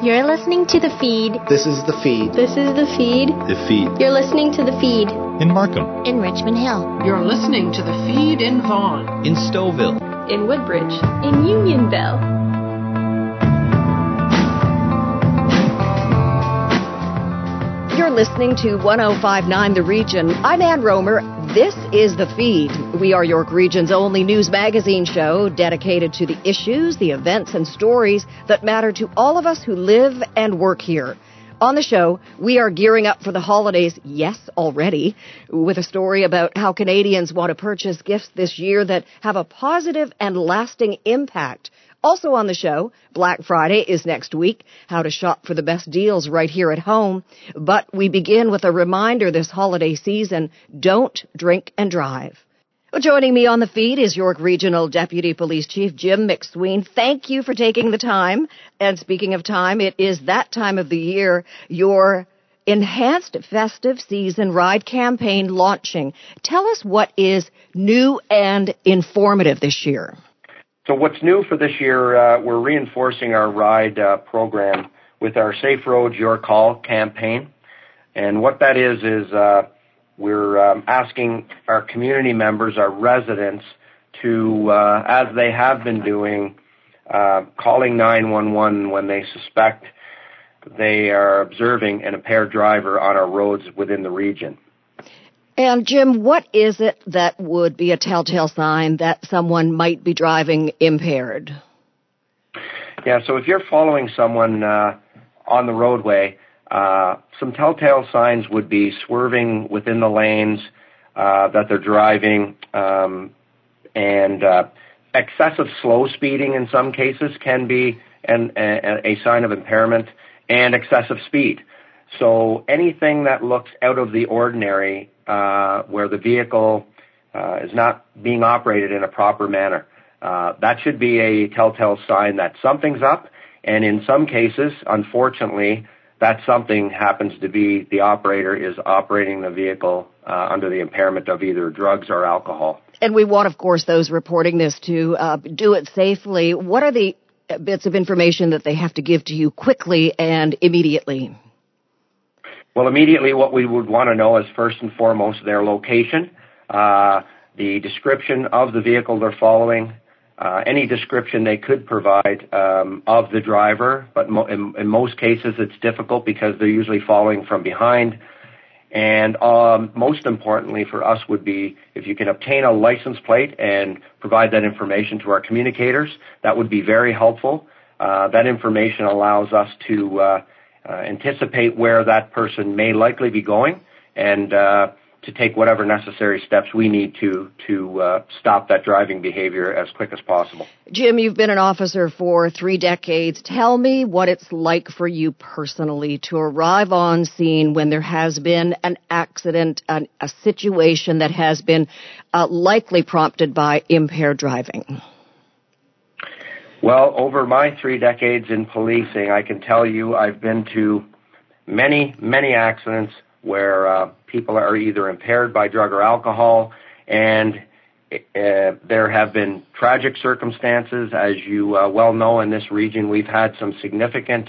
You're listening to The Feed. This is The Feed. This is The Feed. The Feed. You're listening to The Feed. In Markham. In Richmond Hill. You're listening to The Feed in Vaughan. In Stouffville. In Woodbridge. In Unionville. You're listening to 1059 The Region. I'm Ann Romer. This is The Feed. We are York Region's only news magazine show dedicated to the issues, the events, and stories that matter to all of us who live and work here. On the show, we are gearing up for the holidays, yes, already, with a story about how Canadians want to purchase gifts this year that have a positive and lasting impact. Also on the show, Black Friday is next week, how to shop for the best deals right here at home. But we begin with a reminder this holiday season, don't drink and drive. Well, joining me on the feed is York Regional Deputy Police Chief Jim MacSween. Thank you for taking the time. And speaking of time, it is that time of the year, your enhanced festive season ride campaign launching. Tell us what is new and informative this year. So what's new for this year, uh, we're reinforcing our ride uh, program with our Safe Roads Your Call campaign. And what that is, is uh, we're um, asking our community members, our residents, to, uh, as they have been doing, uh, calling 911 when they suspect they are observing an impaired driver on our roads within the region. And Jim, what is it that would be a telltale sign that someone might be driving impaired? Yeah, so if you're following someone uh, on the roadway, uh, some telltale signs would be swerving within the lanes uh, that they're driving, um, and uh, excessive slow speeding in some cases can be an, a, a sign of impairment, and excessive speed. So anything that looks out of the ordinary where the vehicle uh, is not being operated in a proper manner. Uh, that should be a telltale sign that something's up, and in some cases, unfortunately, that something happens to be the operator is operating the vehicle uh, under the impairment of either drugs or alcohol. And we want, of course, those reporting this to uh, do it safely. What are the bits of information that they have to give to you quickly and immediately? Well, immediately what we would want to know is first and foremost their location, uh, the description of the vehicle they're following, uh, any description they could provide um, of the driver, but mo- in, in, most cases it's difficult because they're usually following from behind. And um, most importantly for us would be if you can obtain a license plate and provide that information to our communicators, that would be very helpful. Uh, that information allows us to uh, anticipate where that person may likely be going and uh, to take whatever necessary steps we need to to uh, stop that driving behavior as quick as possible. Jim, you've been an officer for three decades. Tell me what it's like for you personally to arrive on scene when there has been an accident, an, a situation that has been uh, likely prompted by impaired driving. Well, over my three decades in policing, I can tell you I've been to many, many accidents where uh, people are either impaired by drug or alcohol, and uh, there have been tragic circumstances. As you uh, well know, in this region, we've had some significant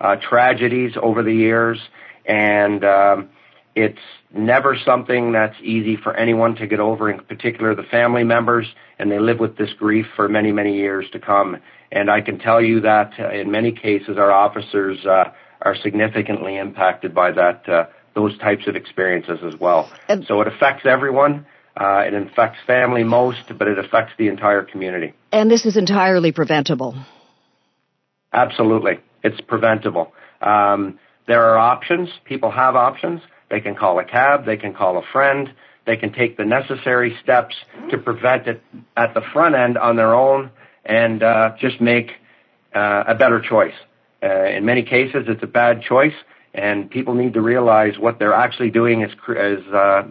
uh, tragedies over the years, and um, it's never something that's easy for anyone to get over, in particular the family members, and they live with this grief for many, many years to come. And I can tell you that uh, in many cases, our officers uh, are significantly impacted by that, uh, those types of experiences as well. And so it affects everyone. Uh, it affects family most, but it affects the entire community. And this is entirely preventable. Absolutely, it's preventable. Um, there are options. People have options. They can call a cab. They can call a friend. They can take the necessary steps to prevent it at the front end on their own and uh, just make uh, a better choice. Uh, in many cases, it's a bad choice, and people need to realize what they're actually doing is, is uh,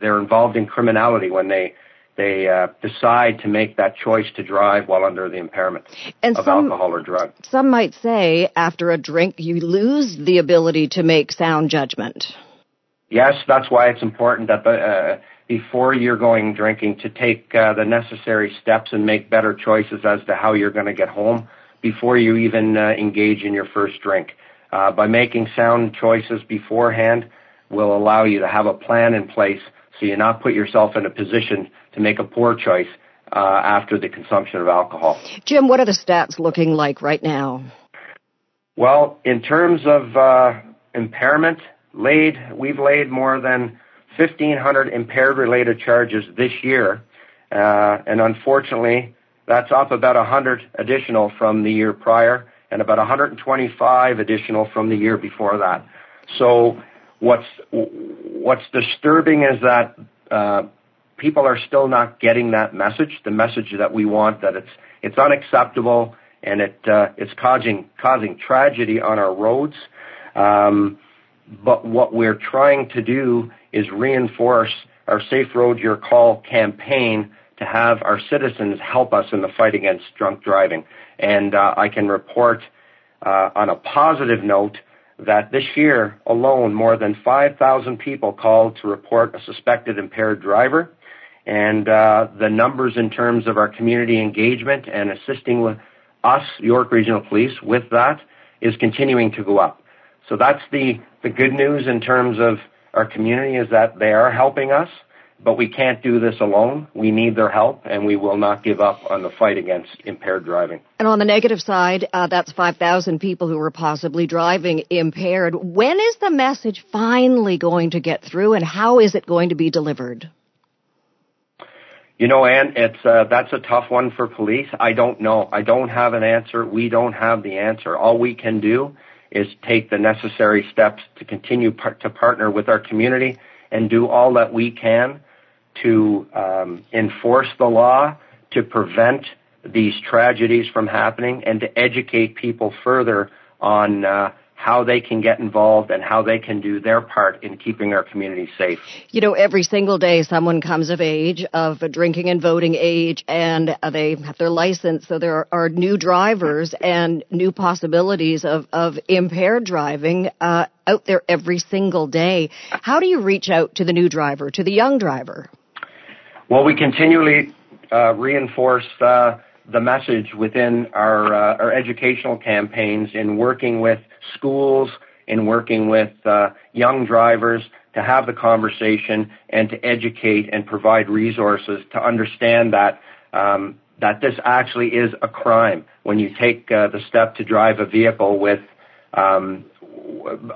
they're involved in criminality when they they uh, decide to make that choice to drive while under the impairment and of some, alcohol or drug. Some might say after a drink you lose the ability to make sound judgment. Yes, that's why it's important that the, uh, before you're going drinking to take uh, the necessary steps and make better choices as to how you're going to get home. before you even uh, engage in your first drink. Uh, by making sound choices beforehand will allow you to have a plan in place so you not put yourself in a position to make a poor choice uh, after the consumption of alcohol. Jim, what are the stats looking like right now? Well, in terms of uh, impairment, laid we've laid more than 1,500 impaired related charges this year, uh, and unfortunately, that's up about 100 additional from the year prior and about 125 additional from the year before that. So what's what's disturbing is that uh, people are still not getting that message, the message that we want that it's it's unacceptable and it uh, it's causing causing tragedy on our roads. Um, but what we're trying to do is reinforce our Safe Road Your Call campaign to have our citizens help us in the fight against drunk driving. And uh, I can report uh, on a positive note that this year alone, more than 5,000 people called to report a suspected impaired driver. And uh, the numbers in terms of our community engagement and assisting with us, York Regional Police, with that is continuing to go up. So that's the, the good news in terms of our community is that they are helping us. But we can't do this alone. We need their help, and we will not give up on the fight against impaired driving. And on the negative side, uh, that's 5,000 people who are possibly driving impaired. When is the message finally going to get through, and how is it going to be delivered? You know, Anne, it's uh, that's a tough one for police. I don't know. I don't have an answer. We don't have the answer. All we can do is take the necessary steps to continue par- to partner with our community and do all that we can to um, enforce the law, to prevent these tragedies from happening, and to educate people further on uh, how they can get involved and how they can do their part in keeping our community safe. You know, every single day someone comes of age, of a drinking and voting age, and they have their license. So there are new drivers and new possibilities of, of impaired driving uh, out there every single day. How do you reach out to the new driver, to the young driver? Well, we continually uh, reinforce uh, the message within our uh, our educational campaigns in working with schools, in working with uh, young drivers to have the conversation and to educate and provide resources to understand that um, that this actually is a crime when you take uh, the step to drive a vehicle with um,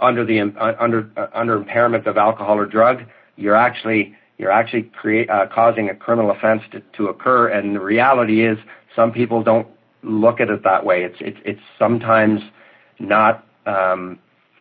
under the uh, under under impairment of alcohol or drug. You're actually you're actually create, uh, causing a criminal offense to, to occur. And the reality is, some people don't look at it that way. It's it's, it's sometimes not um,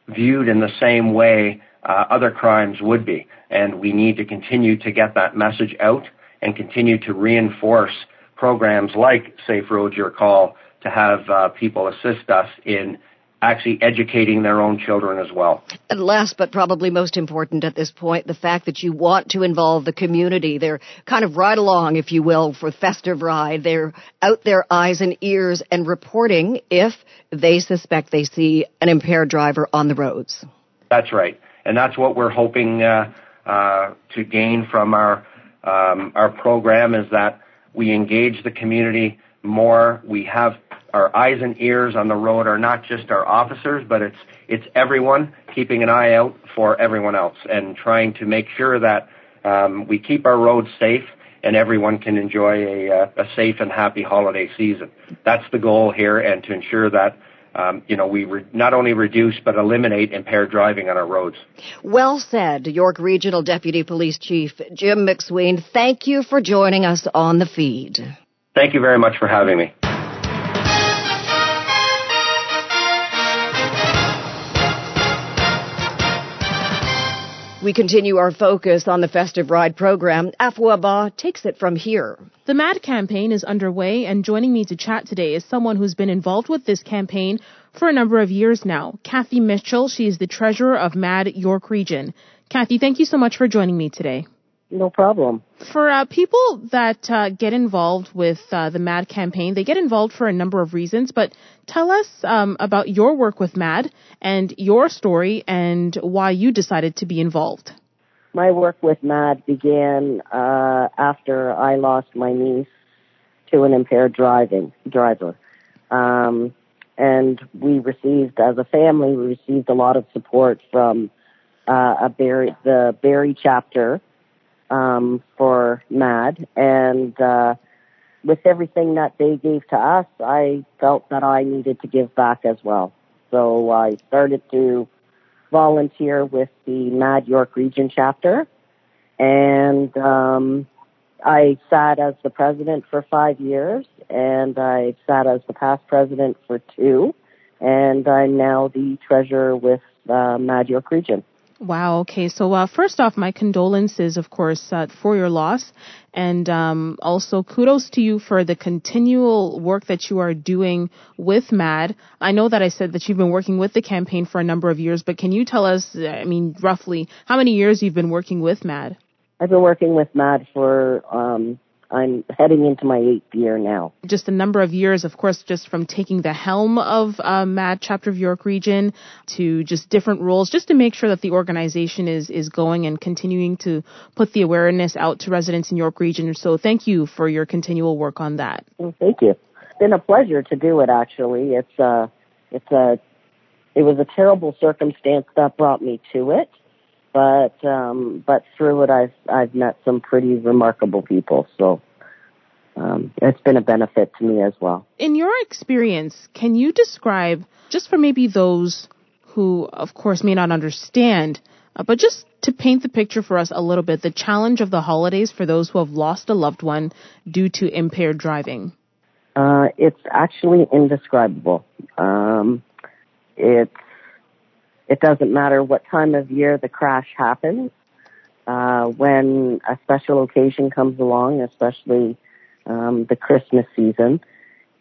viewed in the same way uh, other crimes would be. And we need to continue to get that message out and continue to reinforce programs like Safe Roads Your Call to have uh, people assist us in actually educating their own children as well. And last but probably most important at this point, the fact that you want to involve the community. They're kind of right along, if you will, for Festive Ride. They're out there eyes and ears and reporting if they suspect they see an impaired driver on the roads. That's right. And that's what we're hoping uh, uh, to gain from our um, our program is that we engage the community more. We have our eyes and ears on the road are not just our officers, but it's it's everyone keeping an eye out for everyone else and trying to make sure that um, we keep our roads safe and everyone can enjoy a, uh, a safe and happy holiday season. That's the goal here, and to ensure that um, you know, we re- not only reduce but eliminate impaired driving on our roads. Well said, York Regional Deputy Police Chief Jim MacSween. Thank you for joining us on the feed. Thank you very much for having me. We continue our focus on the Festive Ride program. Afua Ba takes it from here. The MADD campaign is underway, and joining me to chat today is someone who's been involved with this campaign for a number of years now. Kathy Mitchell, she is the treasurer of MADD York Region. Kathy, thank you so much for joining me today. No problem. For uh, people that uh, get involved with uh, the MADD campaign, they get involved for a number of reasons, but tell us um, about your work with MADD and your story and why you decided to be involved. My work with MADD began uh, after I lost my niece to an impaired driving driver. Um, and we received, as a family, we received a lot of support from uh, a Barrie, the Barrie chapter um, for MADD, and uh, with everything that they gave to us, I felt that I needed to give back as well. So I started to volunteer with the MADD York Region chapter, and um, I sat as the president for five years, and I sat as the past president for two, and I'm now the treasurer with uh, MADD York Region. Wow. Okay. So uh, first off, my condolences, of course, uh, for your loss, and um, also kudos to you for the continual work that you are doing with MADD. I know that I said that you've been working with the campaign for a number of years, but can you tell us, I mean, roughly how many years you've been working with MADD? I've been working with MADD for um, I'm heading into my eighth year now. Just a number of years, of course, just from taking the helm of uh, MADD Chapter of York Region to just different roles, just to make sure that the organization is is going and continuing to put the awareness out to residents in York Region. So, thank you for your continual work on that. Well, thank you. It's been a pleasure to do it. Actually, it's uh, it's a it was a terrible circumstance that brought me to it but um, but through it, I've I've met some pretty remarkable people. So um, it's been a benefit to me as well. In your experience, can you describe just for maybe those who, of course, may not understand, uh, but just to paint the picture for us a little bit, the challenge of the holidays for those who have lost a loved one due to impaired driving? Uh, it's actually indescribable. Um, it's it doesn't matter what time of year the crash happens. Uh, when a special occasion comes along, especially um, the Christmas season,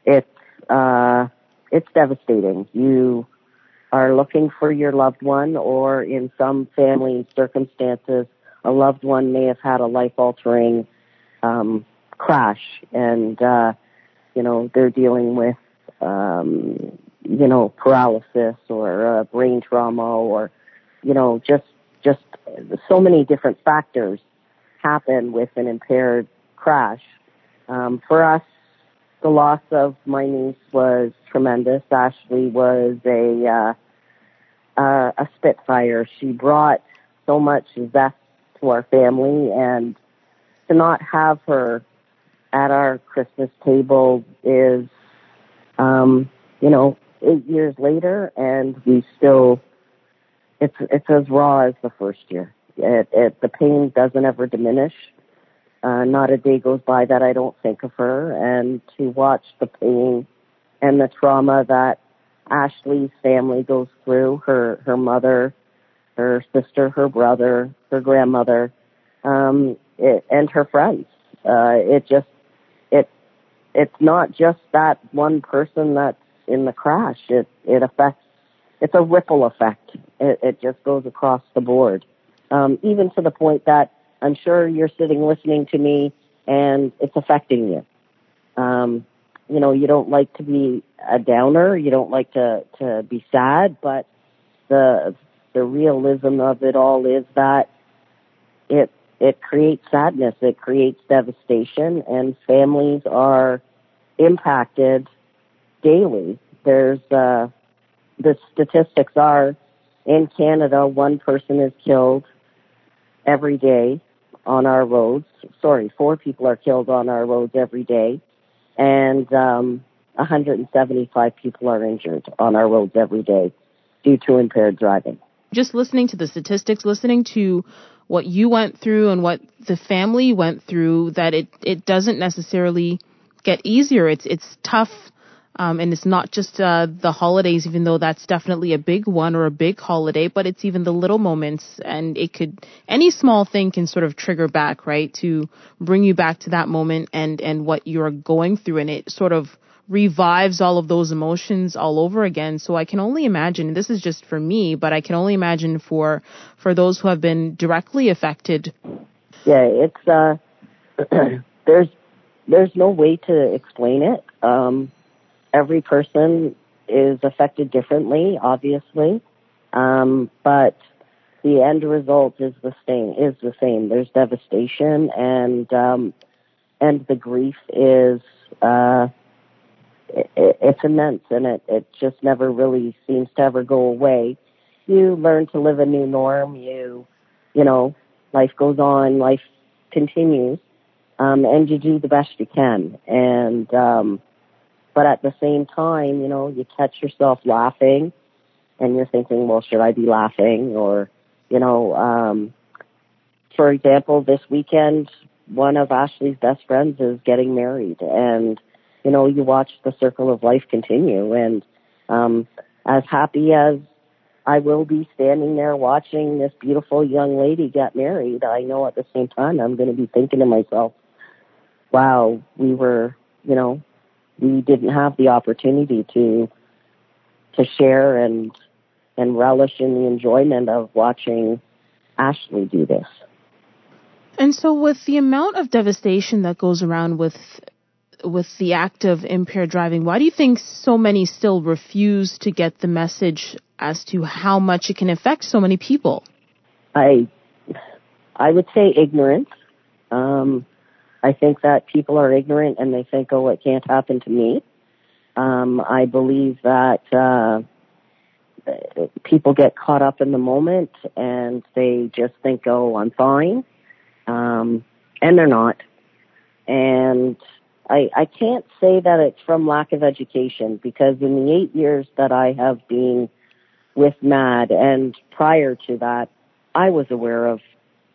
it's uh, it's devastating. You are looking for your loved one, or in some family circumstances, a loved one may have had a life-altering um, crash, and uh, you know they're dealing with um, you know, paralysis or uh, brain trauma or, you know, just, just so many different factors happen with an impaired crash. Um, for us, the loss of my niece was tremendous. Ashley was a, uh, uh, a spitfire. She brought so much zest to our family and to not have her at our Christmas table is, um, you know, eight years later, and we still it's it's as raw as the first year. It, it, the pain doesn't ever diminish. Uh, not a day goes by that I don't think of her, and to watch the pain and the trauma that Ashley's family goes through, her her mother, her sister, her brother, her grandmother, um, it, and her friends. Uh, it just it it's not just that one person that's in the crash. It it affects. It's a ripple effect. It, it just goes across the board, um, even to the point that I'm sure you're sitting listening to me and it's affecting you. Um, you know, you don't like to be a downer. You don't like to to be sad, but the the realism of it all is that it it creates sadness, it creates devastation, and families are impacted daily. There's uh, the statistics are in Canada, one person is killed every day on our roads. Sorry, four people are killed on our roads every day, and um, 175 people are injured on our roads every day due to impaired driving. Just listening to the statistics, listening to what you went through and what the family went through, that it, it doesn't necessarily get easier. It's it's tough um, and it's not just uh, the holidays, even though that's definitely a big one or a big holiday, but it's even the little moments. And it could, any small thing can sort of trigger back, right, to bring you back to that moment and, and what you're going through. And it sort of revives all of those emotions all over again. So I can only imagine, this is just for me, but I can only imagine for, for those who have been directly affected. Yeah, it's, uh, there's, there's no way to explain it. Um, every person is affected differently, obviously, um, but the end result is the same. Is the same. There's devastation, and um, and the grief is uh, it, it's immense and it, it just never really seems to ever go away. You learn to live a new norm. You, you know, life goes on, life continues, um, and you do the best you can. And, um, but at the same time, you know, you catch yourself laughing and you're thinking, well, should I be laughing? Or, you know, um, for example, this weekend, one of Ashley's best friends is getting married and, you know, you watch the circle of life continue and, um, as happy as I will be standing there watching this beautiful young lady get married, I know at the same time I'm going to be thinking to myself, wow, we were, you know, we didn't have the opportunity to, to share and, and relish in the enjoyment of watching Ashley do this. And so, with the amount of devastation that goes around with with the act of impaired driving, why do you think so many still refuse to get the message as to how much it can affect so many people? I I would say ignorance. Um, I think that people are ignorant and they think, "Oh, it can't happen to me." Um, I believe that uh, people get caught up in the moment and they just think, "Oh, I'm fine," um, and they're not. And I, I can't say that it's from lack of education because in the eight years that I have been with MADD and prior to that, I was aware of,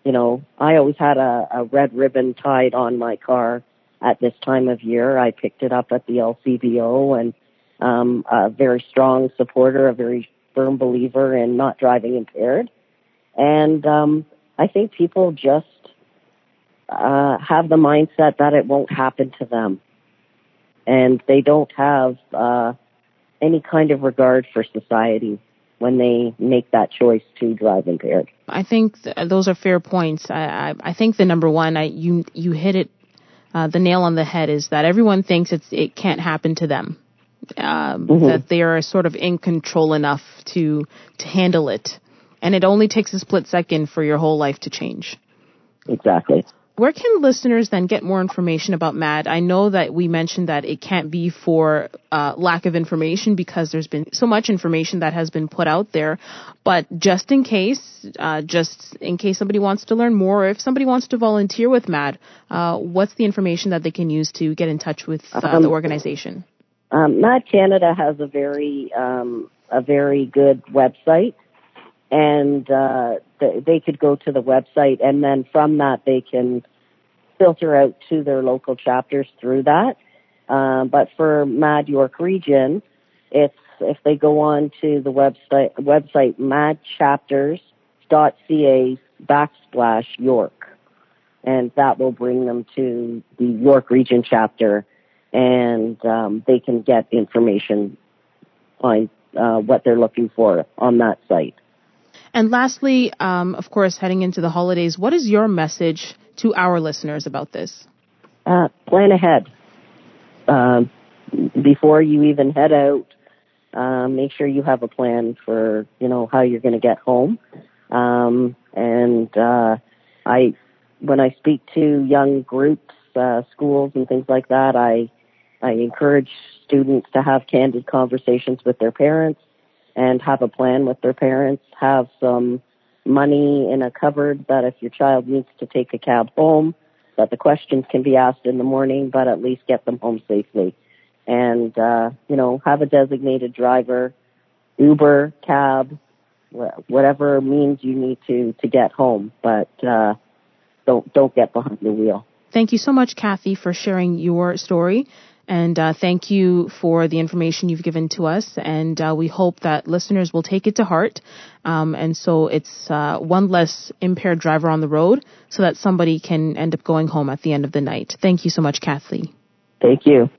you know, I always had a, a red ribbon tied on my car at this time of year. I picked it up at the LCBO and um, a very strong supporter, a very firm believer in not driving impaired. And um, I think people just uh, have the mindset that it won't happen to them. And they don't have uh, any kind of regard for society when they make that choice to drive impaired. I think th- those are fair points. I, I, I think the number one, I, you you hit it, uh, the nail on the head is that everyone thinks it's it can't happen to them, um, mm-hmm. that they are sort of in control enough to to handle it, and it only takes a split second for your whole life to change. Exactly where can listeners then get more information about MADD? I know that we mentioned that it can't be for uh, lack of information because there's been so much information that has been put out there. But just in case, uh, just in case somebody wants to learn more, or if somebody wants to volunteer with MADD, uh, what's the information that they can use to get in touch with uh, um, the organization? Um, MADD Canada has a very um, a very good website and uh, they could go to the website, and then from that they can filter out to their local chapters through that. Um, but for MADD York Region, it's if they go on to the website website maddchapters.ca backslash York, and that will bring them to the York Region chapter, and um, they can get information on uh, what they're looking for on that site. And lastly, um, of course, heading into the holidays, what is your message to our listeners about this? Uh, plan ahead. Uh, before you even head out, uh, make sure you have a plan for, you know, how you're going to get home. Um, and, uh, I, when I speak to young groups, uh, schools and things like that, I, I encourage students to have candid conversations with their parents and have a plan with their parents, have some money in a cupboard that if your child needs to take a cab home, that the questions can be asked in the morning, but at least get them home safely. And, uh, you know, have a designated driver, Uber, cab, whatever means you need to, to get home, but, uh, don't, don't get behind the wheel. Thank you so much, Kathy, for sharing your story. And uh, thank you for the information you've given to us. And uh, we hope that listeners will take it to heart. Um, and so it's uh, one less impaired driver on the road so that somebody can end up going home at the end of the night. Thank you so much, Kathy. Thank you.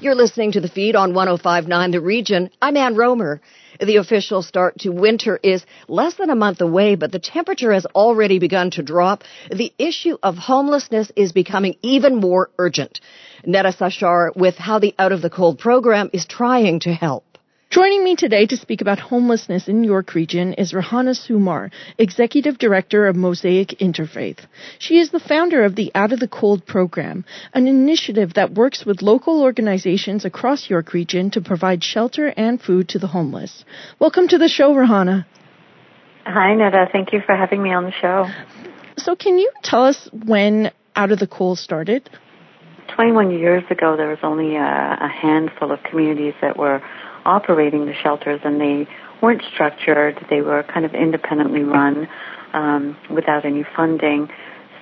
You're listening to the feed on 1059 The Region. I'm Ann Romer. The official start to winter is less than a month away, but the temperature has already begun to drop. The issue of homelessness is becoming even more urgent. Netta Sachar with how the Out of the Cold program is trying to help. Joining me today to speak about homelessness in York Region is Rahana Sumar, Executive Director of Mosaic Interfaith. She is the founder of the Out of the Cold program, an initiative that works with local organizations across York Region to provide shelter and food to the homeless. Welcome to the show, Rahana. Hi, Netta. Thank you for having me on the show. So, can you tell us when Out of the Cold started? 21 years ago, there was only a, a handful of communities that were operating the shelters, and they weren't structured. They were kind of independently run um, without any funding.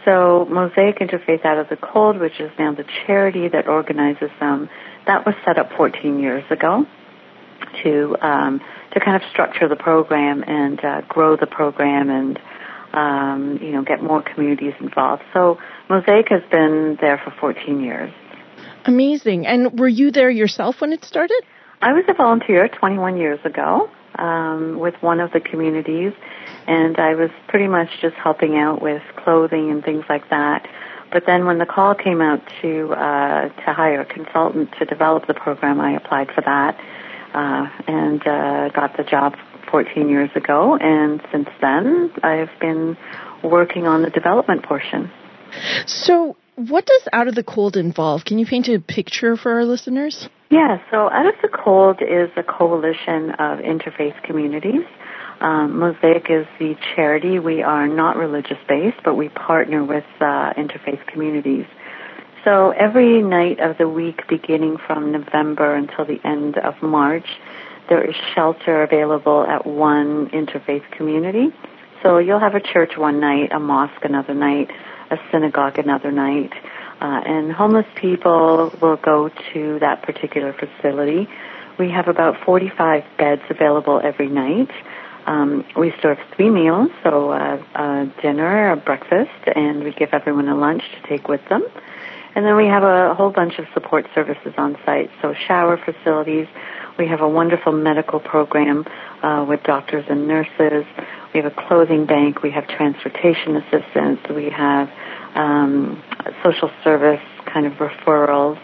So Mosaic Interfaith Out of the Cold, which is now the charity that organizes them, that was set up 14 years ago to um, to kind of structure the program and uh, grow the program and um, you know get more communities involved. So Mosaic has been there for 14 years. Amazing. And were you there yourself when it started? I was a volunteer 21 years ago um, with one of the communities, and I was pretty much just helping out with clothing and things like that. But then when the call came out to uh, to hire a consultant to develop the program, I applied for that uh, and uh, got the job 14 years ago. And since then, I've been working on the development portion. So, what does Out of the Cold involve? Can you paint a picture for our listeners? Yeah, so Out of the Cold is a coalition of interfaith communities. Um, Mosaic is the charity. We are not religious based, but we partner with uh, interfaith communities. So every night of the week, beginning from November until the end of March, there is shelter available at one interfaith community. So you'll have a church one night, a mosque another night, a synagogue another night, uh, and homeless people will go to that particular facility. We have about 45 beds available every night. Um, we serve three meals, so uh, a dinner, a breakfast, and we give everyone a lunch to take with them. And then we have a whole bunch of support services on site, so shower facilities. We have a wonderful medical program uh, with doctors and nurses. We have a clothing bank. We have transportation assistance. We have um, social service kind of referrals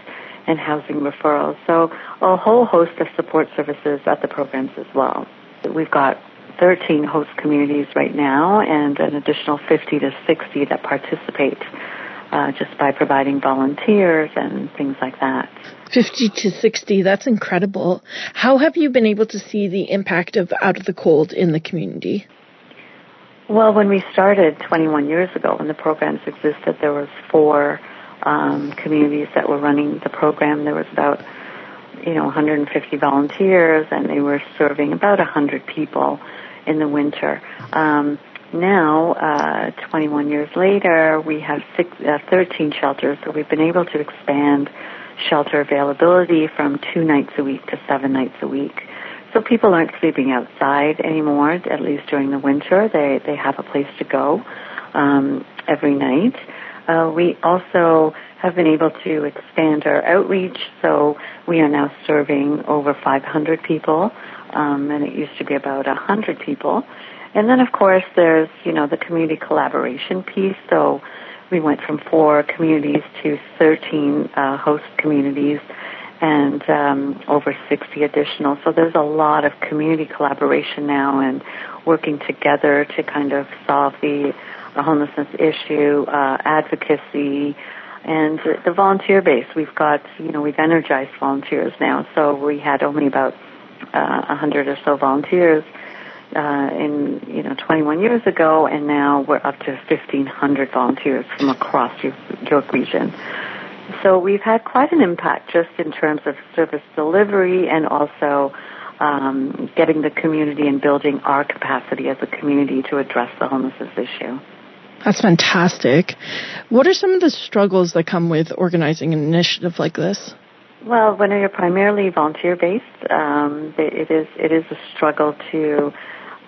and housing referrals. So a whole host of support services at the programs as well. We've got 13 host communities right now and an additional 50 to 60 that participate uh, just by providing volunteers and things like that. 50 to 60, that's incredible. How have you been able to see the impact of Out of the Cold in the community? Well, when we started 21 years ago, when the programs existed, there was four um, communities that were running the program. There was about, you know, 150 volunteers, and they were serving about 100 people in the winter. Um, now, uh, 21 years later, we have six, uh, 13 shelters, so we've been able to expand shelter availability from two nights a week to seven nights a week. So people aren't sleeping outside anymore, at least during the winter. They, they have a place to go um, every night. Uh, we also have been able to expand our outreach, so we are now serving over 500 people, um, and it used to be about 100 people. And then, of course, there's you know the community collaboration piece. So we went from four communities to 13 uh, host communities and um, over 60 additional. So there's a lot of community collaboration now and working together to kind of solve the, homelessness issue, uh, advocacy, and the volunteer base. We've got, you know, we've energized volunteers now. So we had only about uh, 100 or so volunteers uh, in you know 21 years ago, and now we're up to 1,500 volunteers from across York region. So we've had quite an impact just in terms of service delivery and also um, getting the community and building our capacity as a community to address the homelessness issue. That's fantastic. What are some of the struggles that come with organizing an initiative like this? Well, when you're primarily volunteer based, um, it is it is a struggle to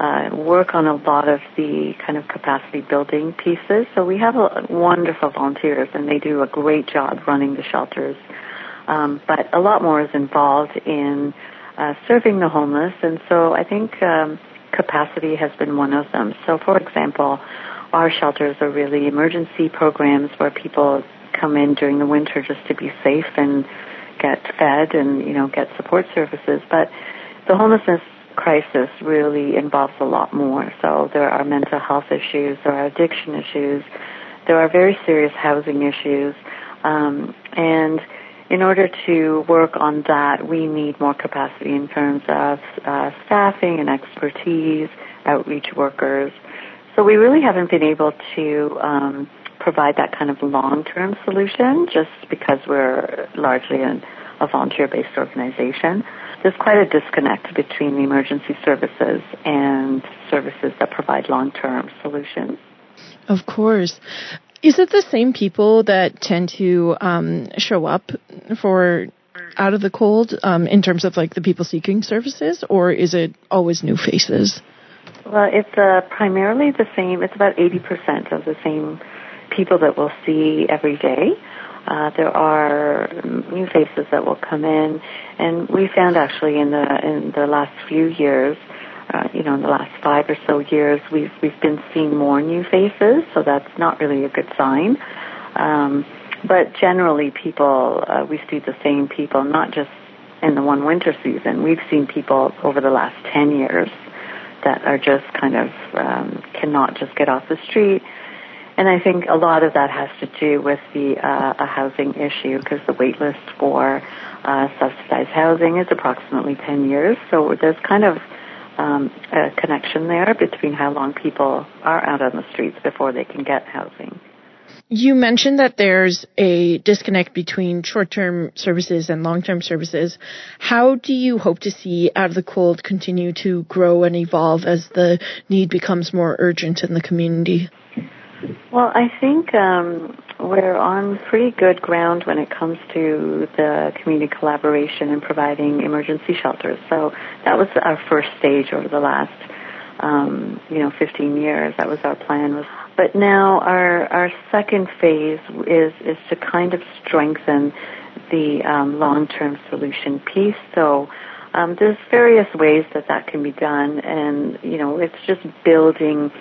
uh, work on a lot of the kind of capacity building pieces. So we have a, wonderful volunteers, and they do a great job running the shelters. Um, but a lot more is involved in uh, serving the homeless, and so I think um, capacity has been one of them. So, for example, our shelters are really emergency programs where people come in during the winter just to be safe and get fed and you know get support services, but the homelessness crisis really involves a lot more. So there are mental health issues, there are addiction issues, there are very serious housing issues, um, and in order to work on that, we need more capacity in terms of uh, staffing and expertise, outreach workers. So we really haven't been able to um, provide that kind of long-term solution just because we're largely an, a volunteer-based organization. There's quite a disconnect between the emergency services and services that provide long-term solutions. Of course. Is it the same people that tend to um, show up for out of the cold um, in terms of like the people seeking services, or is it always new faces? Well, it's uh, primarily the same. It's about 80% of the same people that we'll see every day. Uh, there are new faces that will come in, and we found actually in the in the last few years, uh, you know, in the last five or so years, we've we've been seeing more new faces, so that's not really a good sign. Um, but generally, people uh, we see the same people, not just in the one winter season. We've seen people over the last ten years that are just kind of um, cannot just get off the street and I think a lot of that has to do with the uh, a housing issue because the wait list for uh, subsidized housing is approximately 10 years. So there's kind of um, a connection there between how long people are out on the streets before they can get housing. You mentioned that there's a disconnect between short-term services and long-term services. How do you hope to see Out of the Cold continue to grow and evolve as the need becomes more urgent in the community? Well, I think um, we're on pretty good ground when it comes to the community collaboration and providing emergency shelters. So that was our first stage over the last, um, you know, 15 years. That was our plan. Was, but now our our second phase is is to kind of strengthen the um, long-term solution piece. So. Um, there's various ways that that can be done, and you know, it's just building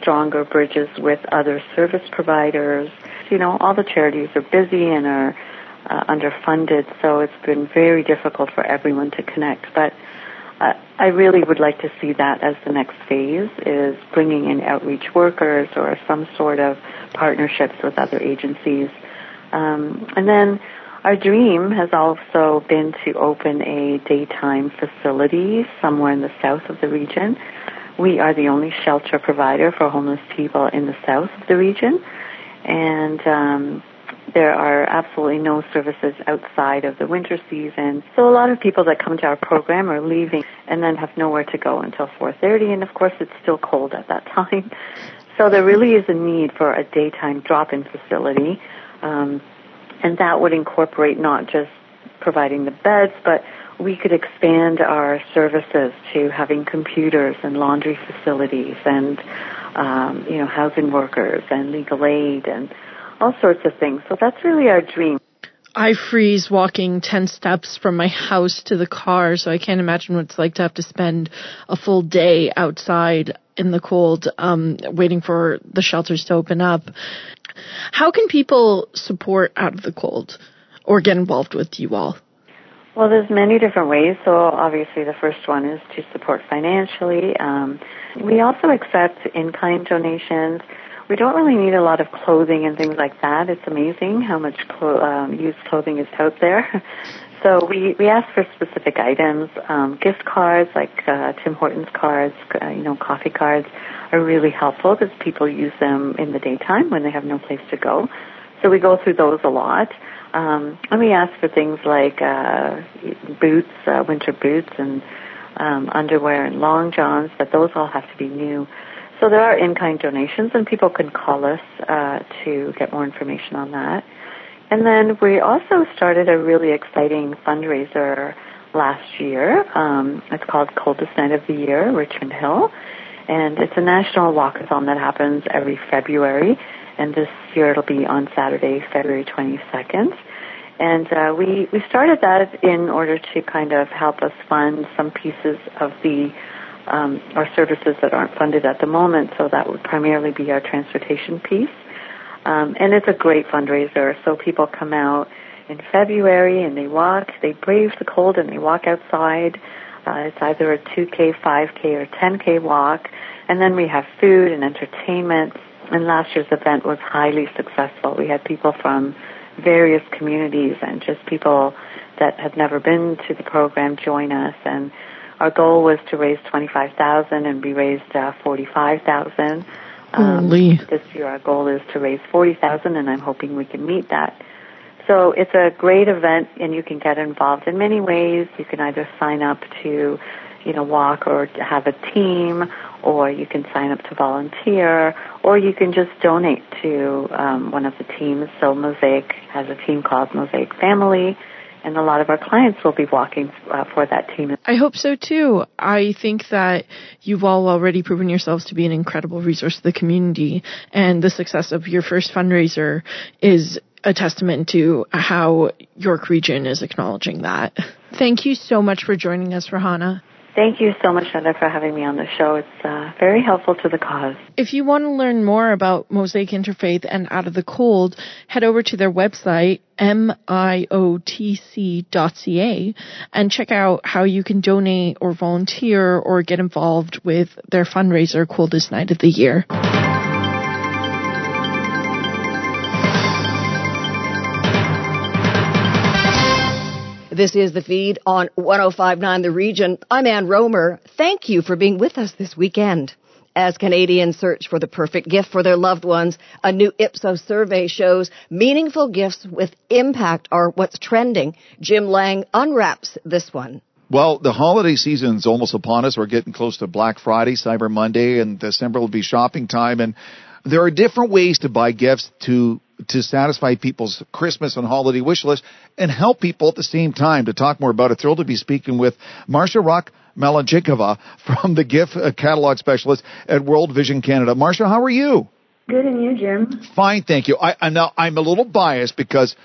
stronger bridges with other service providers. You know, all the charities are busy and are uh, underfunded, so it's been very difficult for everyone to connect. But uh, I really would like to see that as the next phase is bringing in outreach workers or some sort of partnerships with other agencies. Um, and then our dream has also been to open a daytime facility somewhere in the south of the region we are the only shelter provider for homeless people in the south of the region, and um, there are absolutely no services outside of the winter season. So a lot of people that come to our program are leaving and then have nowhere to go until 4:30, and of course it's still cold at that time. So there really is a need for a daytime drop-in facility, um, and that would incorporate not just providing the beds, but we could expand our services to having computers and laundry facilities and um, you know housing workers and legal aid and all sorts of things. So that's really our dream. I freeze walking 10 steps from my house to the car, so I can't imagine what it's like to have to spend a full day outside in the cold, um, waiting for the shelters to open up. How can people support out of the cold or get involved with you all? Well, there's many different ways. So obviously, the first one is to support financially. Um, we also accept in-kind donations. We don't really need a lot of clothing and things like that. It's amazing how much clo- um, used clothing is out there. So we, we ask for specific items. Um, gift cards, like uh, Tim Hortons cards, uh, you know, coffee cards, are really helpful because people use them in the daytime when they have no place to go. So we go through those a lot. Um, and we ask for things like uh, boots, uh, winter boots, and um, underwear and long johns, but those all have to be new. So there are in-kind donations, and people can call us uh, to get more information on that. And then we also started a really exciting fundraiser last year. Um, it's called Coldest Night of the Year, Richmond Hill, and it's a national walkathon that happens every February and this year it'll be on Saturday, February 22nd. And uh, we we started that in order to kind of help us fund some pieces of the um, our services that aren't funded at the moment. So that would primarily be our transportation piece. Um, and it's a great fundraiser. So people come out in February and they walk, they brave the cold and they walk outside Uh, it's either a 2K, 5K, or 10K walk. And then we have food and entertainment. And last year's event was highly successful. We had people from various communities and just people that had never been to the program join us. And our goal was to raise 25,000 and we raised uh, 45,000. Um, this year our goal is to raise 40,000 and I'm hoping we can meet that. So it's a great event and you can get involved in many ways. You can either sign up to, you know, walk or have a team or you can sign up to volunteer or you can just donate to um, one of the teams. So Mosaic has a team called Mosaic Family and a lot of our clients will be walking uh, for that team. I hope so too. I think that you've all already proven yourselves to be an incredible resource to the community, and the success of your first fundraiser is a testament to how York Region is acknowledging that. Thank you so much for joining us, Rahana. Thank you so much, Heather, for having me on the show. It's uh, very helpful to the cause. If you want to learn more about Mosaic Interfaith and Out of the Cold, head over to their website, miotc.ca, and check out how you can donate or volunteer or get involved with their fundraiser, Coldest Night of the Year. This is the feed on 1059 The Region. I'm Ann Romer. Thank you for being with us this weekend. As Canadians search for the perfect gift for their loved ones, a new Ipsos survey shows meaningful gifts with impact are what's trending. Jim Lang unwraps this one. Well, the holiday season's almost upon us. We're getting close to Black Friday, Cyber Monday, and December will be shopping time. And there are different ways to buy gifts to to satisfy people's Christmas and holiday wish list and help people at the same time. To talk more about it, thrilled to be speaking with Marsha Rock Malajikova from the gift uh, catalog specialist at World Vision Canada. Marsha, how are you? Good, and you, Jim? Fine, thank you. I, I now I'm a little biased because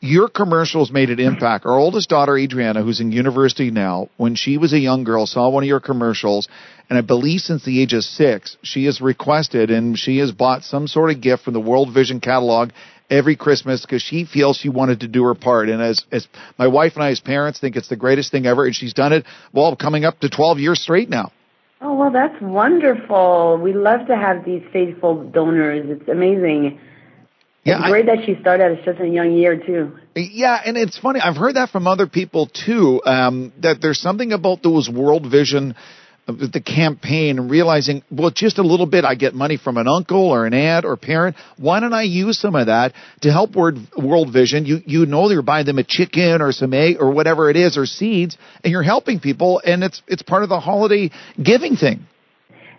your commercials made an impact. Our oldest daughter, Adriana, who's in university now, when she was a young girl, saw one of your commercials, and I believe since the age of six, she has requested and she has bought some sort of gift from the World Vision catalog every Christmas because she feels she wanted to do her part. And as, as my wife and I, as parents, think it's the greatest thing ever, and she's done it, well, coming up to 12 years straight now. Oh, well, that's wonderful. We love to have these faithful donors. It's amazing. Yeah, it's great I, that she started at such a young year too. Yeah, and it's funny. I've heard that from other people too. Um, that there's something about those World Vision, uh, the campaign, and realizing, well, just a little bit. I get money from an uncle or an aunt or parent. Why don't I use some of that to help World Vision? You you know you're buying them a chicken or some egg or whatever it is or seeds, and you're helping people, and it's it's part of the holiday giving thing.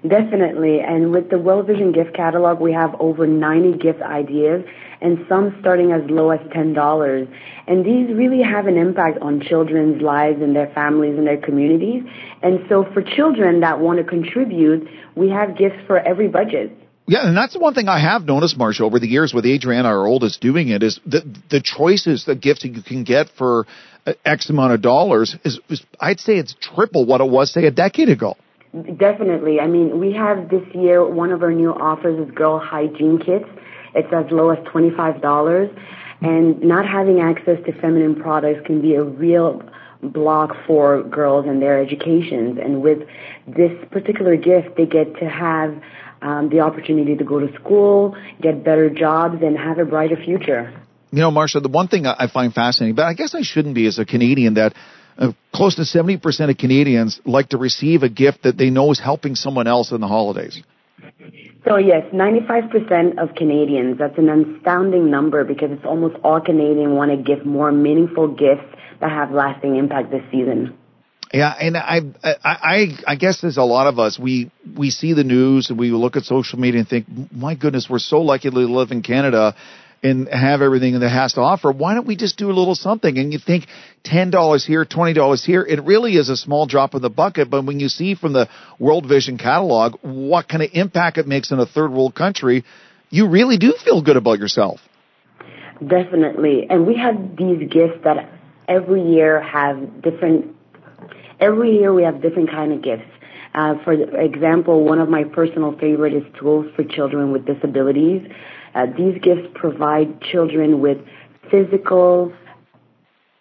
Definitely. And with the World Vision gift catalog, we have over 90 gift ideas and some starting as low as $10. And these really have an impact on children's lives and their families and their communities. And so for children that want to contribute, we have gifts for every budget. Yeah, and that's the one thing I have noticed, Marsha, over the years with Adriana, our oldest, doing it is the the choices, the gifts that you can get for uh, X amount of dollars is, is I'd say it's triple what it was, say, a decade ago. Definitely. I mean, we have this year one of our new offers is girl hygiene kits. It's as low as $25 and not having access to feminine products can be a real block for girls and their educations. And with this particular gift, they get to have um, the opportunity to go to school, get better jobs, and have a brighter future. You know, Marsha, the one thing I find fascinating, but I guess I shouldn't be as a Canadian, that uh, close to 70% of Canadians like to receive a gift that they know is helping someone else in the holidays. So yes, 95% of Canadians, that's an astounding number because it's almost all Canadians want to give more meaningful gifts that have lasting impact this season. Yeah, and I, I, I guess there's a lot of us. We we see the news and we look at social media and think, my goodness, we're so lucky to live in Canada and have everything that has to offer. Why don't we just do a little something? And you think ten dollars here, twenty dollars here. It really is a small drop in the bucket, but when you see from the World Vision catalog what kind of impact it makes in a third world country, you really do feel good about yourself. Definitely, and we have these gifts that every year have different. Every year we have different kind of gifts. Uh, for example, one of my personal favorite is tools for children with disabilities. Uh, these gifts provide children with physical,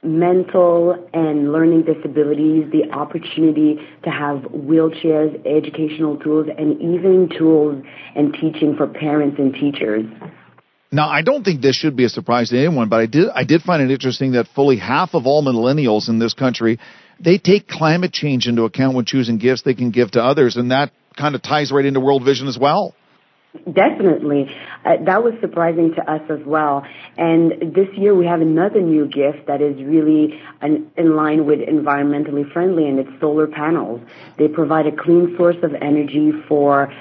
mental and learning disabilities the opportunity to have wheelchairs, educational tools, and even tools and teaching for parents and teachers. Now, I don't think this should be a surprise to anyone, but I did I did find it interesting that fully half of all millennials in this country they take climate change into account when choosing gifts they can give to others, and that kind of ties right into World Vision as well. Definitely. Uh, that was surprising to us as well. And this year we have another new gift that is really an, in line with environmentally friendly and it's solar panels. They provide a clean source of energy for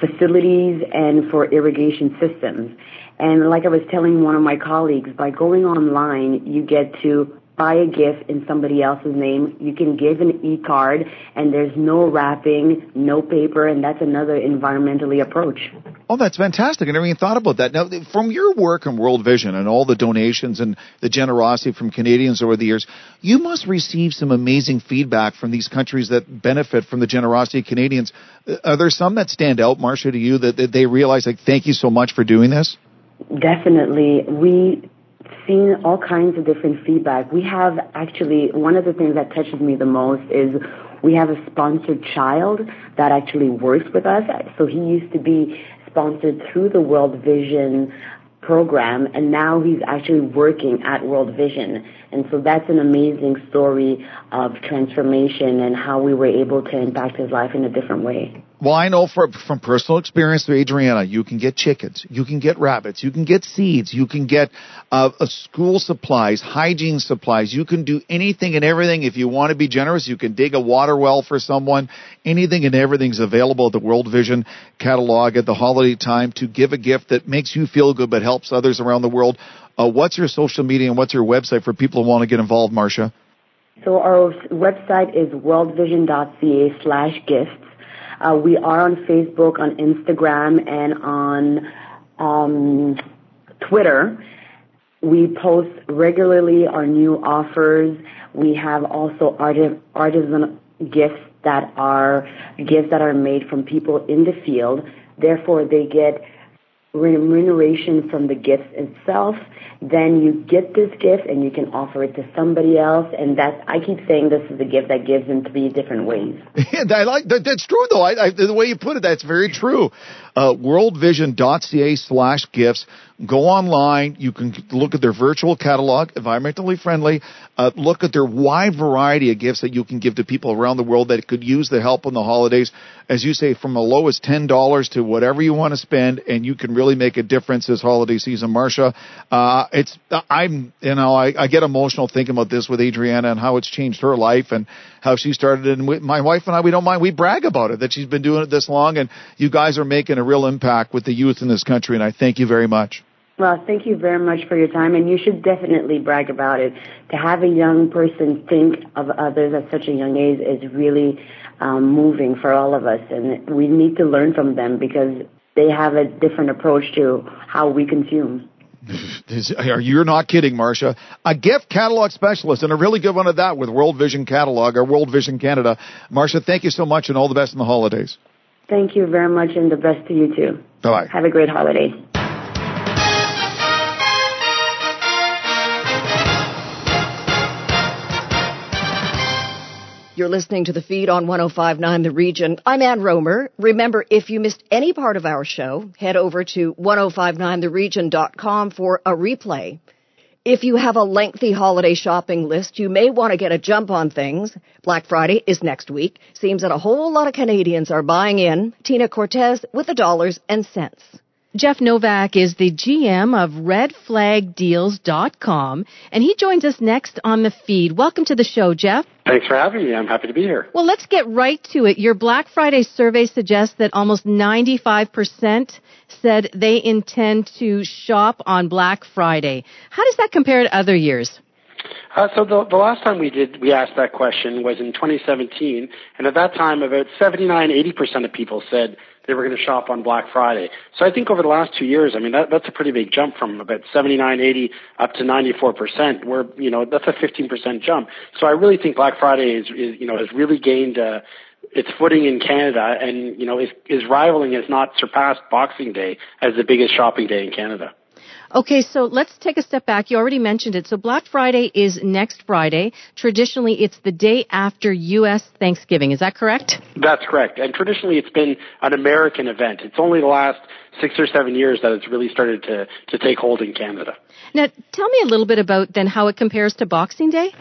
facilities and for irrigation systems. And like I was telling one of my colleagues, by going online, you get to buy a gift in somebody else's name. You can give an e-card and there's no wrapping, no paper, and that's another environmentally approach. Oh, that's fantastic. I never even thought about that. Now, from your work in World Vision and all the donations and the generosity from Canadians over the years, you must receive some amazing feedback from these countries that benefit from the generosity of Canadians. Uh, are there some that stand out, Marcia, to you that, that they realize, like, thank you so much for doing this? Definitely. We seen all kinds of different feedback. We have actually, one of the things that touches me the most is we have a sponsored child that actually works with us. So he used to be sponsored through the World Vision program and now he's actually working at World Vision. And so that's an amazing story of transformation and how we were able to impact his life in a different way. Well, I know for, from personal experience through Adriana, you can get chickens, you can get rabbits, you can get seeds, you can get uh, school supplies, hygiene supplies. You can do anything and everything. If you want to be generous, you can dig a water well for someone. Anything and everything's available at the World Vision catalog at the holiday time to give a gift that makes you feel good but helps others around the world. Uh, what's your social media and what's your website for people who want to get involved, Marcia? So our website is worldvision.ca slash gifts. Uh, we are on Facebook, on Instagram, and on um, Twitter. We post regularly our new offers. We have also arti- artisan gifts that are gifts that are made from people in the field. Therefore, they get remuneration from the gift itself then you get this gift and you can offer it to somebody else. And that I keep saying this is a gift that gives in three different ways. I like that. That's true, though. I, I, the way you put it, that's very true. Uh, worldvision.ca slash gifts. Go online. You can look at their virtual catalog, environmentally friendly. Uh, look at their wide variety of gifts that you can give to people around the world that could use the help in the holidays. As you say, from the low as ten dollars to whatever you want to spend, and you can really make a difference this holiday season. Marcia, uh, it's I'm you know I, I get emotional thinking about this with Adriana and how it's changed her life and how she started. And we, my wife and I, we don't mind. We brag about it that she's been doing it this long, and you guys are making a real impact with the youth in this country. And I thank you very much. Well, thank you very much for your time, and you should definitely brag about it. To have a young person think of others at such a young age is really um, moving for all of us, and we need to learn from them because they have a different approach to how we consume. You're not kidding, Marcia. A gift catalog specialist and a really good one at that with World Vision Catalog or World Vision Canada. Marcia, thank you so much and all the best in the holidays. Thank you very much and the best to you too. Bye bye. Have a great holiday. You're listening to the feed on 1059 The Region. I'm Ann Romer. Remember, if you missed any part of our show, head over to 1059theregion.com for a replay. If you have a lengthy holiday shopping list, you may want to get a jump on things. Black Friday is next week. Seems that a whole lot of Canadians are buying in. Tina Cortez with the dollars and cents. Jeff Novak is the GM of redflagdeals.com, and he joins us next on the feed. Welcome to the show, Jeff. Thanks for having me. I'm happy to be here. Well, let's get right to it. Your Black Friday survey suggests that almost 95% said they intend to shop on Black Friday. How does that compare to other years? Uh, so the, the last time we did, we asked that question was in 2017, and at that time, about 79, 80% of people said they were going to shop on Black Friday. So I think over the last two years, I mean, that, that's a pretty big jump from about 79, 80 up to 94%, where, you know, that's a 15% jump. So I really think Black Friday is, is you know, has really gained, uh, its footing in Canada and, you know, is, is rivaling, has not surpassed Boxing Day as the biggest shopping day in Canada. Okay, so let's take a step back. You already mentioned it. So Black Friday is next Friday. Traditionally, it's the day after U.S. Thanksgiving. Is that correct? That's correct. And traditionally, it's been an American event. It's only the last six or seven years that it's really started to, to take hold in Canada. Now, tell me a little bit about then how it compares to Boxing Day.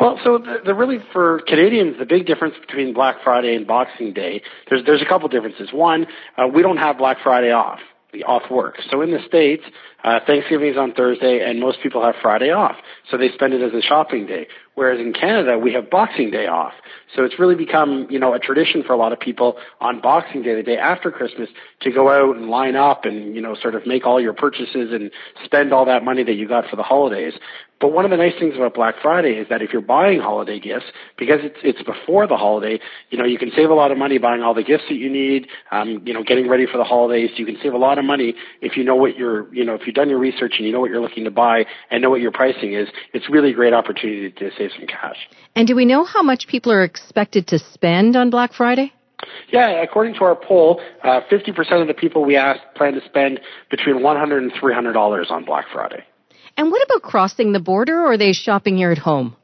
Well, so the, the really for Canadians, the big difference between Black Friday and Boxing Day, there's there's a couple differences. One, uh, we don't have Black Friday off off work. So in the States, uh, Thanksgiving is on Thursday and most people have Friday off. So they spend it as a shopping day. Whereas in Canada, we have Boxing Day off. So it's really become, you know, a tradition for a lot of people on Boxing Day, the day after Christmas, to go out and line up and, you know, sort of make all your purchases and spend all that money that you got for the holidays. But one of the nice things about Black Friday is that if you're buying holiday gifts, because it's it's before the holiday, you know, you can save a lot of money buying all the gifts that you need, um, you know, getting ready for the holidays. You can save a lot of money if you know what you're, you know, if you've done your research and you know what you're looking to buy and know what your pricing is. It's really a great opportunity to save some cash. And do we know how much people are expected to spend on Black Friday? Yeah, according to our poll, uh, 50% of the people we asked plan to spend between $100 and 300 dollars on Black Friday. And what about crossing the border, or are they shopping here at home?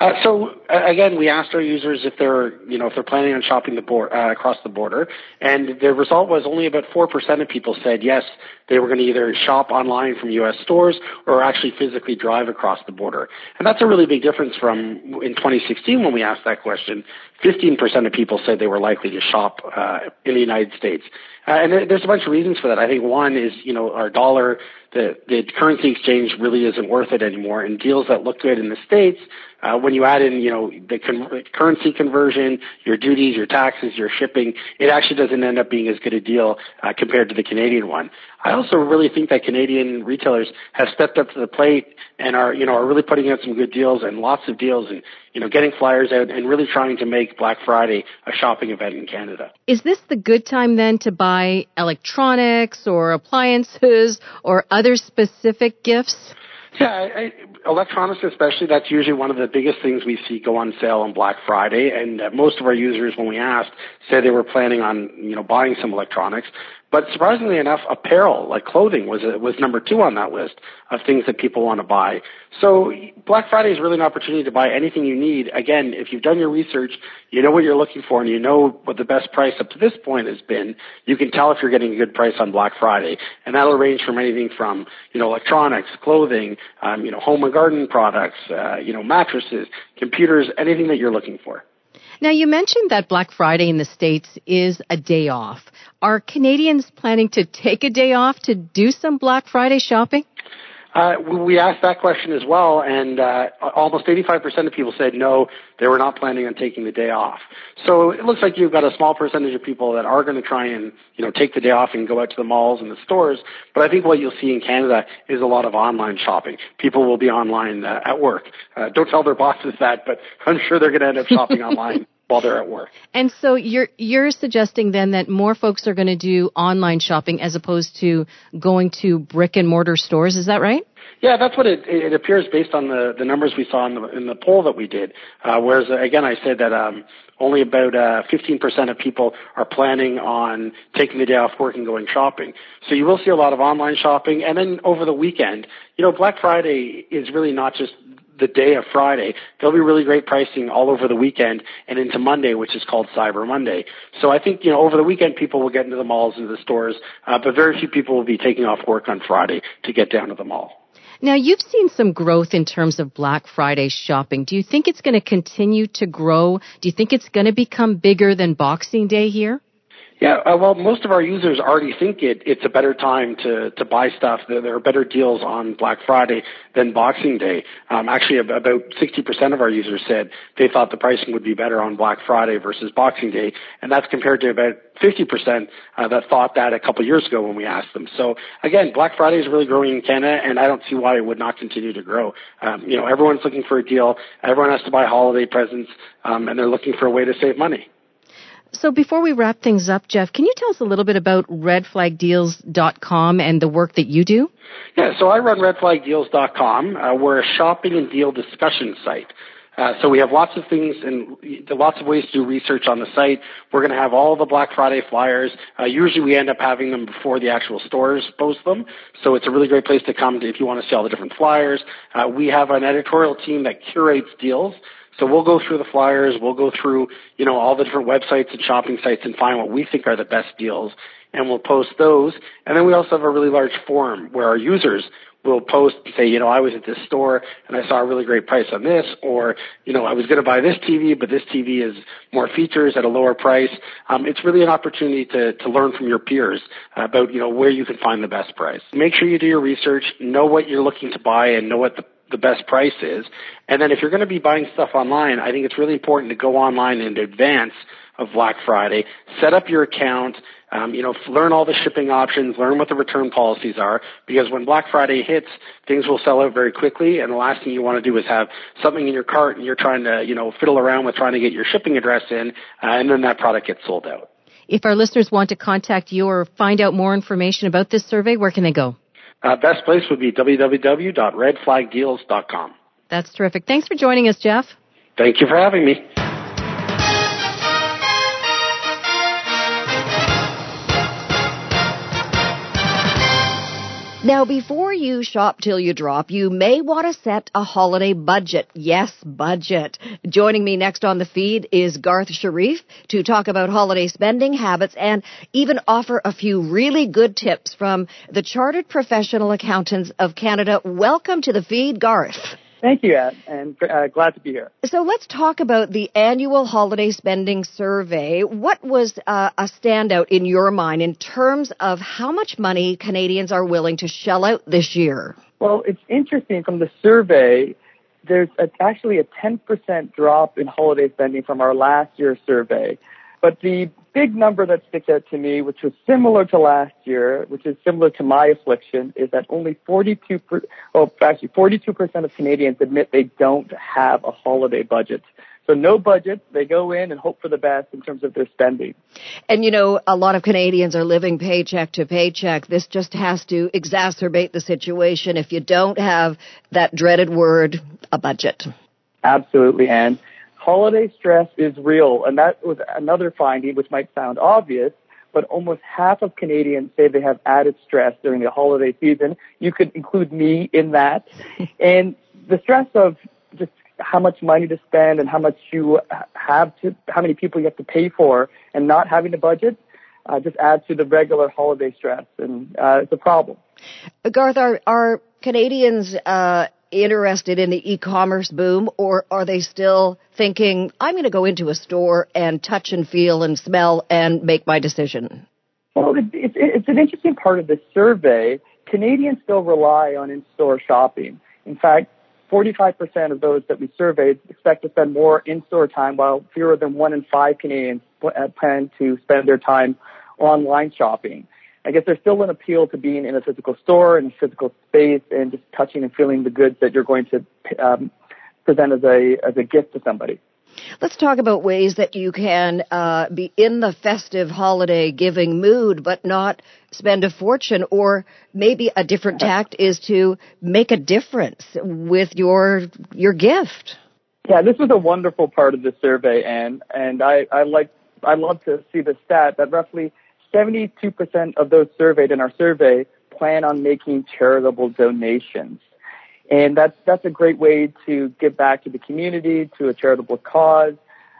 Uh, so again, we asked our users if they're, you know, if they're planning on shopping the board, uh, across the border, and the result was only about four percent of people said yes, they were going to either shop online from U.S. stores or actually physically drive across the border. And that's a really big difference from in 2016 when we asked that question. 15% of people said they were likely to shop uh, in the United States. Uh, and there's a bunch of reasons for that. I think one is, you know, our dollar, the, the currency exchange really isn't worth it anymore. And deals that look good in the States, uh, when you add in, you know, the con- currency conversion, your duties, your taxes, your shipping, it actually doesn't end up being as good a deal uh, compared to the Canadian one. I also really think that Canadian retailers have stepped up to the plate and are, you know, are really putting out some good deals and lots of deals and, you know, getting flyers out and really trying to make Black Friday a shopping event in Canada. Is this the good time then to buy electronics or appliances or other specific gifts? Yeah, I, I, electronics especially, that's usually one of the biggest things we see go on sale on Black Friday. And uh, most of our users, when we asked, said they were planning on, you know, buying some electronics. But surprisingly enough, apparel, like clothing, was was number two on that list of things that people want to buy. So Black Friday is really an opportunity to buy anything you need. Again, if you've done your research, you know what you're looking for, and you know what the best price up to this point has been. You can tell if you're getting a good price on Black Friday, and that'll range from anything from you know electronics, clothing, um, you know home and garden products, uh, you know mattresses, computers, anything that you're looking for. Now, you mentioned that Black Friday in the States is a day off. Are Canadians planning to take a day off to do some Black Friday shopping? Uh, we asked that question as well, and uh, almost 85% of people said no, they were not planning on taking the day off. So it looks like you've got a small percentage of people that are going to try and you know take the day off and go out to the malls and the stores. But I think what you'll see in Canada is a lot of online shopping. People will be online uh, at work. Uh, don't tell their bosses that, but I'm sure they're going to end up shopping online while they're at work. And so you're you're suggesting then that more folks are going to do online shopping as opposed to going to brick and mortar stores. Is that right? Yeah, that's what it, it appears based on the, the numbers we saw in the, in the poll that we did. Uh, whereas uh, again, I said that um, only about uh, 15% of people are planning on taking the day off work and going shopping. So you will see a lot of online shopping, and then over the weekend, you know, Black Friday is really not just the day of Friday. There'll be really great pricing all over the weekend and into Monday, which is called Cyber Monday. So I think, you know, over the weekend people will get into the malls and the stores, uh, but very few people will be taking off work on Friday to get down to the mall. Now, you've seen some growth in terms of Black Friday shopping. Do you think it's going to continue to grow? Do you think it's going to become bigger than Boxing Day here? Yeah, uh, well, most of our users already think it, it's a better time to, to buy stuff. There, there are better deals on Black Friday than Boxing Day. Um, actually, about 60% of our users said they thought the pricing would be better on Black Friday versus Boxing Day, and that's compared to about 50% uh, that thought that a couple years ago when we asked them. So again, Black Friday is really growing in Canada, and I don't see why it would not continue to grow. Um, you know, everyone's looking for a deal. Everyone has to buy holiday presents, um, and they're looking for a way to save money. So before we wrap things up, Jeff, can you tell us a little bit about redflagdeals.com and the work that you do? Yeah, so I run redflagdeals.com. Uh, we're a shopping and deal discussion site. Uh, so we have lots of things and lots of ways to do research on the site. We're going to have all the Black Friday flyers. Uh, usually we end up having them before the actual stores post them. So it's a really great place to come to if you want to see all the different flyers. Uh, we have an editorial team that curates deals. So we'll go through the flyers, we'll go through, you know, all the different websites and shopping sites and find what we think are the best deals and we'll post those. And then we also have a really large forum where our users will post and say, you know, I was at this store and I saw a really great price on this, or, you know, I was going to buy this TV, but this TV is more features at a lower price. Um, it's really an opportunity to, to learn from your peers about, you know, where you can find the best price. Make sure you do your research, know what you're looking to buy and know what the the best price is. And then if you're going to be buying stuff online, I think it's really important to go online in advance of Black Friday, set up your account, um, you know, learn all the shipping options, learn what the return policies are, because when Black Friday hits, things will sell out very quickly, and the last thing you want to do is have something in your cart and you're trying to, you know, fiddle around with trying to get your shipping address in, uh, and then that product gets sold out. If our listeners want to contact you or find out more information about this survey, where can they go? Uh, best place would be www.redflagdeals.com. That's terrific. Thanks for joining us, Jeff. Thank you for having me. Now, before you shop till you drop, you may want to set a holiday budget. Yes, budget. Joining me next on the feed is Garth Sharif to talk about holiday spending habits and even offer a few really good tips from the Chartered Professional Accountants of Canada. Welcome to the feed, Garth. Thank you, Ed, and uh, glad to be here. So let's talk about the annual holiday spending survey. What was uh, a standout in your mind in terms of how much money Canadians are willing to shell out this year? Well, it's interesting from the survey. There's a, actually a 10% drop in holiday spending from our last year's survey. But the big number that sticks out to me, which was similar to last year, which is similar to my affliction, is that only 42, per, oh, actually 42% of Canadians admit they don't have a holiday budget. So no budget. They go in and hope for the best in terms of their spending. And you know, a lot of Canadians are living paycheck to paycheck. This just has to exacerbate the situation if you don't have that dreaded word, a budget. Absolutely, and holiday stress is real, and that was another finding which might sound obvious, but almost half of Canadians say they have added stress during the holiday season. You could include me in that. and the stress of just how much money to spend and how much you have to, how many people you have to pay for and not having a budget, uh, just adds to the regular holiday stress, and uh, it's a problem. Garth, are, are Canadians uh, interested in the e-commerce boom or are they still thinking I'm going to go into a store and touch and feel and smell and make my decision? Well, it's, it's an interesting part of the survey. Canadians still rely on in-store shopping. In fact, 45% of those that we surveyed expect to spend more in-store time, while fewer than one in five Canadians uh, plan to spend their time online shopping. I guess there's still an appeal to being in a physical store and a physical space and just touching and feeling the goods that you're going to um, present as a as a gift to somebody. Let's talk about ways that you can uh, be in the festive holiday giving mood, but not spend a fortune. Or maybe a different tact is to make a difference with your your gift. Yeah, this was a wonderful part of the survey, and and I I like I love to see the stat that roughly 72% of those surveyed in our survey plan on making charitable donations. And that's, that's a great way to give back to the community, to a charitable cause.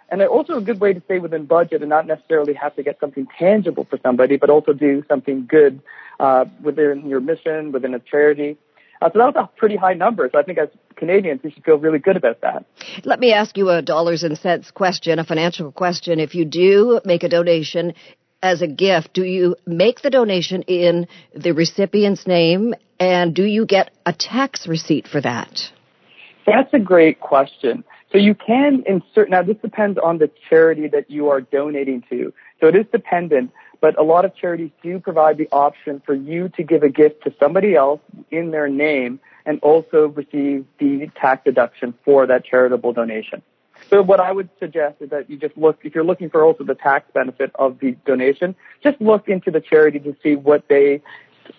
And also a good way to stay within budget and not necessarily have to get something tangible for somebody, but also do something good uh, within your mission, within a charity. Uh, so that was a pretty high number. So I think as Canadians, we should feel really good about that. Let me ask you a dollars and cents question, a financial question. If you do make a donation, as a gift, do you make the donation in the recipient's name and do you get a tax receipt for that? That's a great question. So you can insert, now this depends on the charity that you are donating to. So it is dependent, but a lot of charities do provide the option for you to give a gift to somebody else in their name and also receive the tax deduction for that charitable donation. So what I would suggest is that you just look, if you're looking for also the tax benefit of the donation, just look into the charity to see what they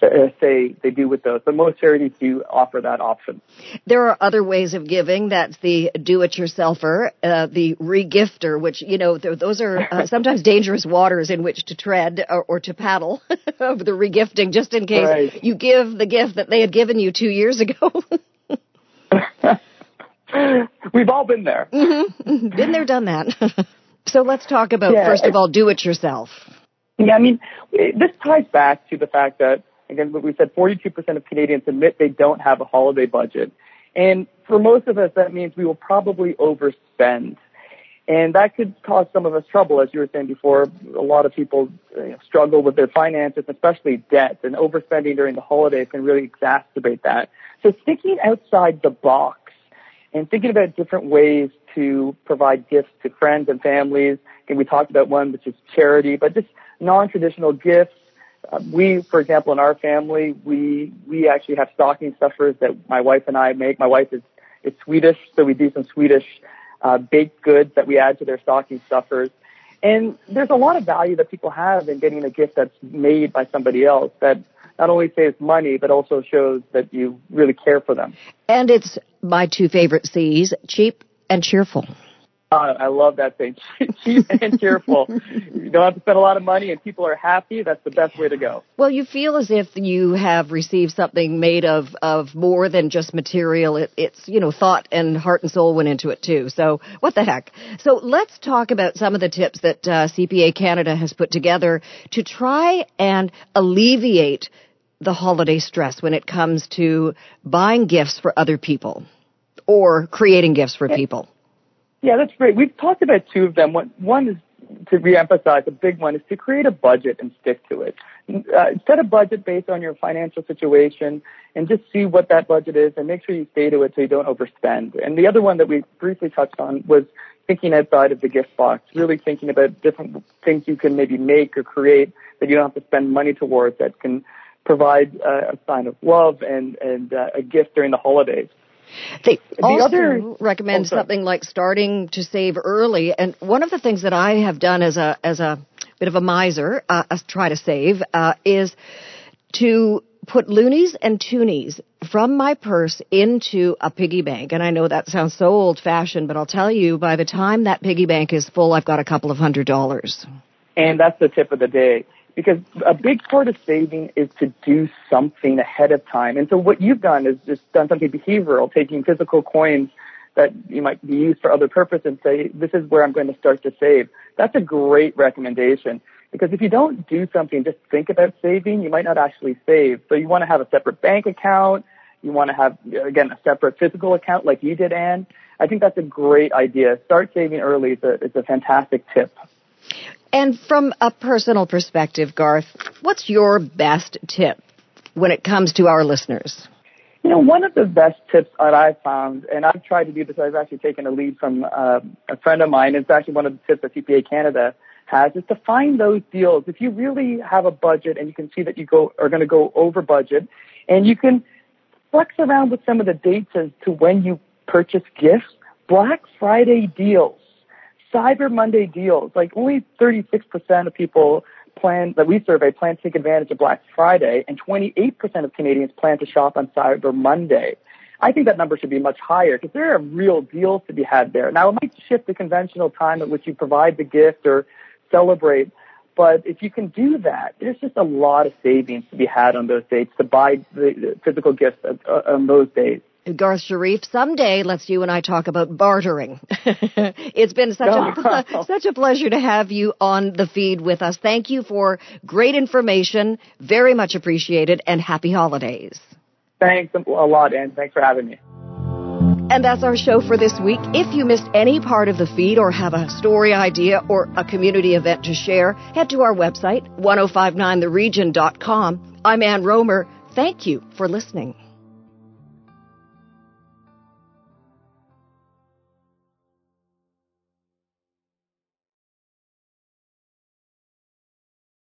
uh, say they do with those. But most charities do offer that option. There are other ways of giving. That's the do-it-yourselfer, uh, the regifter, which you know those are uh, sometimes dangerous waters in which to tread or, or to paddle of the regifting, just in case right. you give the gift that they had given you two years ago. We've all been there. Mm-hmm. Been there, done that. so let's talk about yeah, first of all, do it yourself. Yeah, I mean, this ties back to the fact that Again, what we said 42% of Canadians admit they don't have a holiday budget. And for most of us, that means we will probably overspend. And that could cause some of us trouble, as you were saying before. A lot of people you know, struggle with their finances, especially debt, and overspending during the holidays can really exacerbate that. So thinking outside the box and thinking about different ways to provide gifts to friends and families. And we talked about one, which is charity, but just non-traditional gifts uh, we, for example, in our family, we we actually have stocking stuffers that my wife and I make. My wife is is Swedish, so we do some Swedish uh, baked goods that we add to their stocking stuffers. And there's a lot of value that people have in getting a gift that's made by somebody else that not only saves money, but also shows that you really care for them. And it's my two favorite C's, cheap and cheerful. Uh, I love that thing. Cheap and cheerful. you don't have to spend a lot of money and people are happy. That's the best way to go. Well, you feel as if you have received something made of, of more than just material. It, it's, you know, thought and heart and soul went into it too. So what the heck? So let's talk about some of the tips that uh, CPA Canada has put together to try and alleviate the holiday stress when it comes to buying gifts for other people or creating gifts for people. Yeah, that's great. We've talked about two of them. One is to reemphasize, a big one is to create a budget and stick to it. Uh, set a budget based on your financial situation and just see what that budget is and make sure you stay to it so you don't overspend. And the other one that we briefly touched on was thinking outside of the gift box, really thinking about different things you can maybe make or create that you don't have to spend money towards that can provide uh, a sign of love and, and uh, a gift during the holidays. They the also other, recommend oh, something like starting to save early. And one of the things that I have done as a as a bit of a miser, uh, try to save, uh, is to put loonies and toonies from my purse into a piggy bank. And I know that sounds so old fashioned, but I'll tell you, by the time that piggy bank is full, I've got a couple of hundred dollars. And that's the tip of the day because a big part of saving is to do something ahead of time. And so what you've done is just done something behavioral, taking physical coins that you might be used for other purposes and say, this is where I'm going to start to save. That's a great recommendation because if you don't do something, just think about saving, you might not actually save. So you want to have a separate bank account. You want to have, again, a separate physical account like you did, Ann. I think that's a great idea. Start saving early is a, is a fantastic tip. And from a personal perspective, Garth, what's your best tip when it comes to our listeners? You know, one of the best tips that I've found, and I've tried to do this, I've actually taken a lead from uh, a friend of mine. It's actually one of the tips that CPA Canada has, is to find those deals. If you really have a budget and you can see that you go are going to go over budget, and you can flex around with some of the dates as to when you purchase gifts, Black Friday deals Cyber Monday deals. Like only 36% of people plan that we survey plan to take advantage of Black Friday, and 28% of Canadians plan to shop on Cyber Monday. I think that number should be much higher because there are real deals to be had there. Now it might shift the conventional time at which you provide the gift or celebrate, but if you can do that, there's just a lot of savings to be had on those dates to buy the physical gifts uh, uh, on those days. Garth Sharif, someday let's you and I talk about bartering. it's been such a oh, such a pleasure to have you on the feed with us. Thank you for great information, very much appreciated, and happy holidays. Thanks a lot, and thanks for having me. And that's our show for this week. If you missed any part of the feed or have a story idea or a community event to share, head to our website, 1059theregion.com. I'm Ann Romer. Thank you for listening.